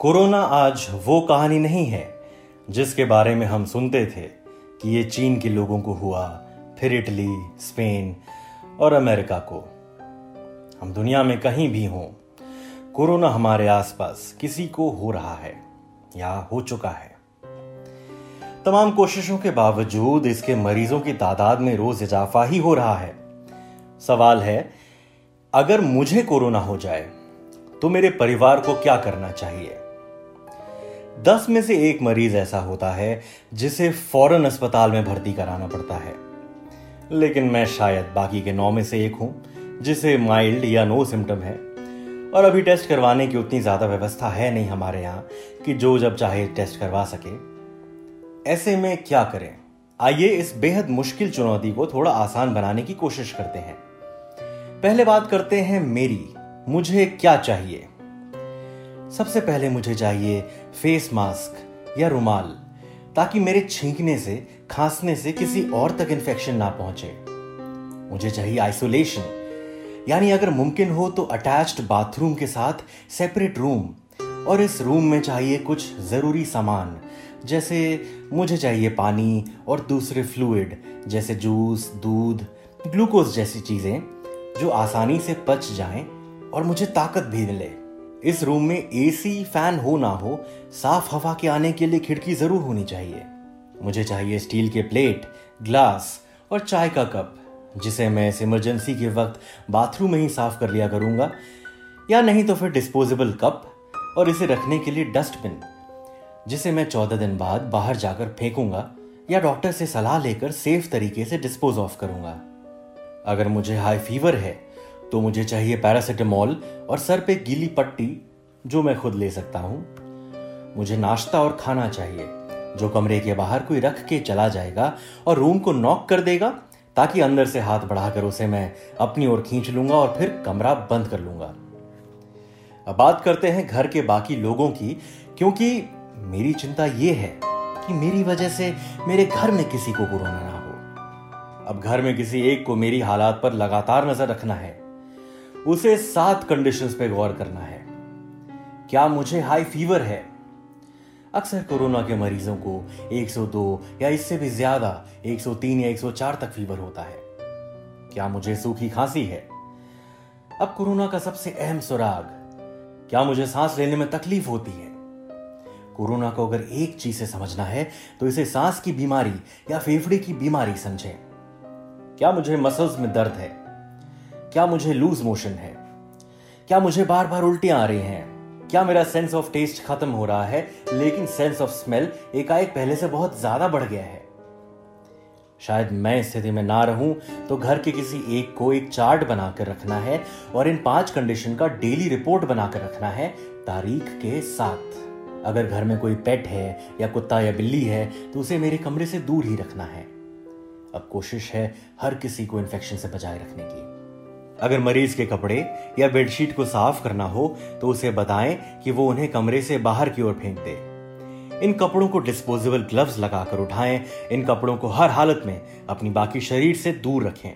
Corona आज वो कहानी नहीं है, जिसके बारे में हम सुनते थे कि ये चीन के लोगों को हुआ, फिर इटली, स्पेन और अमेरिका को। हम दुनिया में कहीं भी हों, कोरोना हमारे आसपास किसी को हो रहा है या हो चुका है। तमाम कोशिशों के बावजूद इसके मरीजों की तादाद में रोज इजाफा ही हो रहा है। सवाल है, अगर मुझे कोरोना हो जाए तो मेरे परिवार को क्या करना चाहिए? दस में से एक मरीज़ ऐसा होता है जिसे फ़ौरन अस्पताल में भर्ती कराना पड़ता है। लेकिन मैं शायद बाकी के नौ में से एक हूँ, जिसे माइल्ड या नो सिम्टम है। और अभी टेस्ट करवाने की उतनी ज़्यादा व्यवस्था है नहीं हमारे यहाँ कि जो जब चाहे टेस्ट करवा सके। ऐसे में क्या करें? आइए इस बेहद मुश्किल चुनौती को थोड़ा आसान बनाने की कोशिश करते हैं। पहले बात करते हैं मेरी, मुझे क्या चाहिए? सबसे पहले मुझे चाहिए फेस मास्क या रुमाल, ताकि मेरे छींकने से, खांसने से किसी और तक इन्फेक्शन ना पहुँचे। मुझे चाहिए आइसोलेशन यानी अगर मुमकिन हो तो अटैच्ड बाथरूम के साथ सेपरेट रूम और इस रूम में चाहिए कुछ ज़रूरी सामान, जैसे मुझे चाहिए पानी और दूसरे फ्लूड जैसे जूस दूध ग्लूकोज जैसी चीज़ें, जो आसानी से पच जाएँ और मुझे ताकत भी मिले। इस रूम में एसी फ़ैन हो ना हो, साफ़ हवा के आने के लिए खिड़की ज़रूर होनी चाहिए। मुझे चाहिए स्टील के प्लेट, ग्लास और चाय का कप, जिसे मैं इस इमरजेंसी के वक्त बाथरूम में ही साफ़ कर लिया करूँगा, या नहीं तो फिर डिस्पोजेबल कप और इसे रखने के लिए डस्टबिन जिसे मैं चौदह दिन बाद बाहर जाकर फेंकूँगा, या डॉक्टर से सलाह लेकर सेफ़ तरीके से डिस्पोज ऑफ़ करूँगा। अगर मुझे हाई फीवर है तो मुझे चाहिए पैरासिटामोल और सर पे गीली पट्टी, जो मैं खुद ले सकता हूँ। मुझे नाश्ता और खाना चाहिए, जो कमरे के बाहर कोई रख के चला जाएगा और रूम को नॉक कर देगा, ताकि अंदर से हाथ बढ़ाकर उसे मैं अपनी ओर खींच लूँगा और फिर कमरा बंद कर लूँगा। अब बात करते हैं घर के बाकी लोगों की, क्योंकि मेरी चिंता यह है कि मेरी वजह से मेरे घर में किसी को कोरोना ना हो। अब घर में किसी एक को मेरी हालात पर लगातार नज़र रखना है। उसे सात कंडीशंस पे गौर करना है। क्या मुझे हाई फीवर है? अक्सर कोरोना के मरीजों को 102 या इससे भी ज़्यादा 103 या 104 तक फीवर होता है। क्या मुझे सूखी खांसी है? अब कोरोना का सबसे अहम सुराग, क्या मुझे सांस लेने में तकलीफ़ होती है? कोरोना को अगर एक चीज़ से समझना है तो इसे सांस की बीमारी या फेफड़े की बीमारी समझें। क्या मुझे मसल्स में दर्द है? क्या मुझे लूज मोशन है? क्या मुझे बार बार उल्टियाँ आ रही हैं? क्या मेरा सेंस ऑफ़ टेस्ट खत्म हो रहा है, लेकिन सेंस ऑफ़ स्मेल एकाएक पहले से बहुत ज़्यादा बढ़ गया है। शायद मैं स्थिति में ना रहूँ तो घर के किसी एक को एक चार्ट बनाकर रखना है और इन पाँच कंडीशन का डेली रिपोर्ट बनाकर रखना है तारीख के साथ। अगर घर में कोई पेट है या कुत्ता या बिल्ली है तो उसे मेरे कमरे से दूर ही रखना है। अब कोशिश है हर किसी को इन्फेक्शन से बचाए रखने की। अगर मरीज़ के कपड़े या बेडशीट को साफ़ करना हो तो उसे बताएँ कि वो उन्हें कमरे से बाहर की ओर फेंक दे। इन कपड़ों को डिस्पोजेबल ग्लव्स लगाकर उठाएँ। इन कपड़ों को हर हालत में अपनी बाकी शरीर से दूर रखें।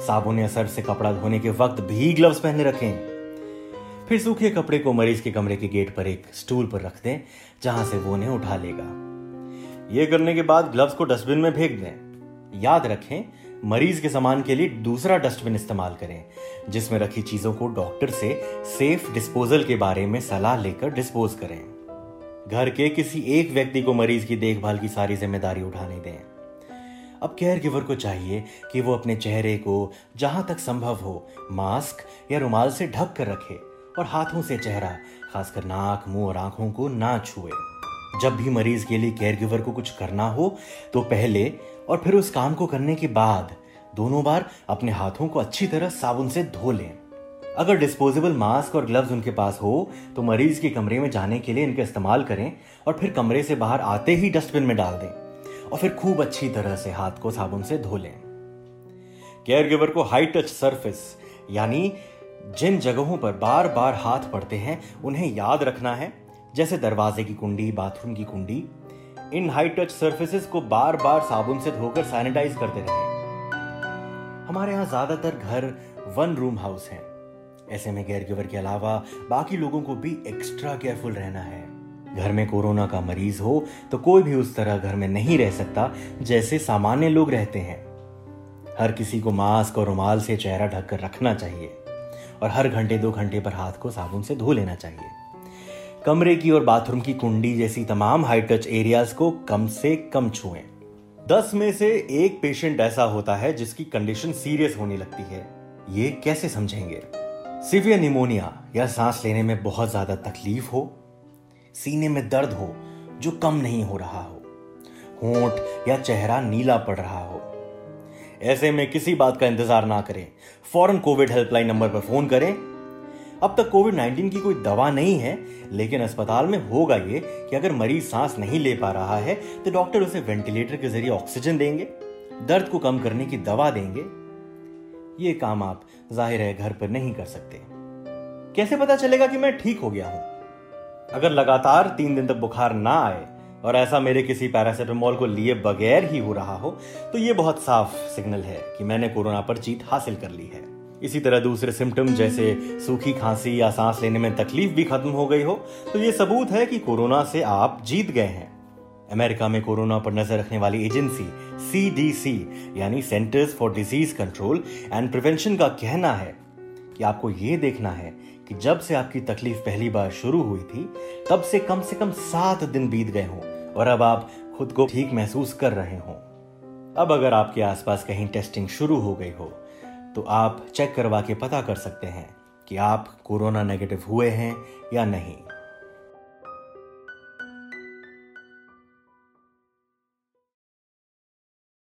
साबुन या सर्फ से कपड़ा धोने के वक्त भी ग्लव्स पहने रखें। फिर सूखे कपड़े को मरीज़ के कमरे के गेट पर एक स्टूल पर रख दें, जहाँ से वो उन्हें उठा लेगा। ये करने के बाद ग्लव्स को डस्टबिन में फेंक दें। याद रखें मरीज़ के सामान के लिए दूसरा डस्टबिन इस्तेमाल करें, जिसमें रखी चीज़ों को डॉक्टर से सेफ़ डिस्पोजल के बारे में सलाह लेकर डिस्पोज करें। घर के किसी एक व्यक्ति को मरीज़ की देखभाल की सारी ज़िम्मेदारी उठाने दें। अब केयर गिवर को चाहिए कि वो अपने चेहरे को जहाँ तक संभव हो मास्क या रुमाल से ढक कर रखे और हाथों से चेहरा, खासकर नाक, मुँह और आँखों को ना छुए। जब भी मरीज़ के लिए केयर गिवर को कुछ करना हो तो पहले और फिर उस काम को करने के बाद दोनों बार अपने हाथों को अच्छी तरह साबुन से धो लें। अगर डिस्पोजेबल मास्क और ग्लव्स उनके पास हो तो मरीज़ के कमरे में जाने के लिए इनका इस्तेमाल करें और फिर कमरे से बाहर आते ही डस्टबिन में डाल दें और फिर खूब अच्छी तरह से हाथ को साबुन से धो लें। केयर गिवर को हाई टच सरफेस यानी जिन जगहों पर बार बार हाथ पड़ते हैं, उन्हें याद रखना है, जैसे दरवाजे की कुंडी बाथरूम की कुंडी। इन हाई टच सर्फेसिस को बार बार साबुन से धोकर सैनिटाइज करते रहे। हमारे यहाँ ज़्यादातर घर वन रूम हाउस हैं। ऐसे में केयर गिवर के अलावा बाकी लोगों को भी एक्स्ट्रा केयरफुल रहना है। घर में कोरोना का मरीज़ हो तो कोई भी उस तरह घर में नहीं रह सकता जैसे सामान्य लोग रहते हैं। हर किसी को मास्क और रुमाल से चेहरा ढककर रखना चाहिए और हर घंटे, दो घंटे पर हाथ को साबुन से धो लेना चाहिए। कमरे की और बाथरूम की कुंडी जैसी तमाम हाई टच एरियाज़ को कम से कम छुएँ। दस में से एक पेशेंट ऐसा होता है जिसकी कंडीशन सीरियस होने लगती है। ये कैसे समझेंगे? सिवियर निमोनिया या सांस लेने में बहुत ज़्यादा तकलीफ़ हो, सीने में दर्द हो, जो कम नहीं हो रहा हो, होंठ या चेहरा नीला पड़ रहा हो। ऐसे में किसी बात का इंतज़ार ना करें। फ़ौरन कोविड हेल्पलाइन नंबर पर फ़ोन करें। अब तक कोविड 19 की कोई दवा नहीं है, लेकिन अस्पताल में होगा ये कि अगर मरीज़ सांस नहीं ले पा रहा है तो डॉक्टर उसे वेंटिलेटर के ज़रिए ऑक्सीजन देंगे, दर्द को कम करने की दवा देंगे। ये काम आप ज़ाहिर है घर पर नहीं कर सकते। कैसे पता चलेगा कि मैं ठीक हो गया हूँ? अगर लगातार तीन दिन तक बुखार ना आए और ऐसा मेरे किसी पैरासिटामोल को लिए बगैर ही हो रहा हो तो ये बहुत साफ़ सिग्नल है कि मैंने कोरोना पर जीत हासिल कर ली है। इसी तरह दूसरे सिम्टम जैसे सूखी खांसी या सांस लेने में तकलीफ़ भी खत्म हो गई हो तो ये सबूत है कि कोरोना से आप जीत गए हैं। अमेरिका में कोरोना पर नज़र रखने वाली एजेंसी सीडीसी यानी centers for disease control and prevention का कहना है कि आपको ये देखना है कि जब से आपकी तकलीफ़ पहली बार शुरू हुई थी, तब से कम से कम सात दिन बीत गए हों और अब आप खुद को ठीक महसूस कर रहे हों। अब अगर आपके आसपास कहीं टेस्टिंग शुरू हो गई हो तो आप चेक करवा के पता कर सकते हैं कि आप कोरोना नेगेटिव हुए हैं या नहीं।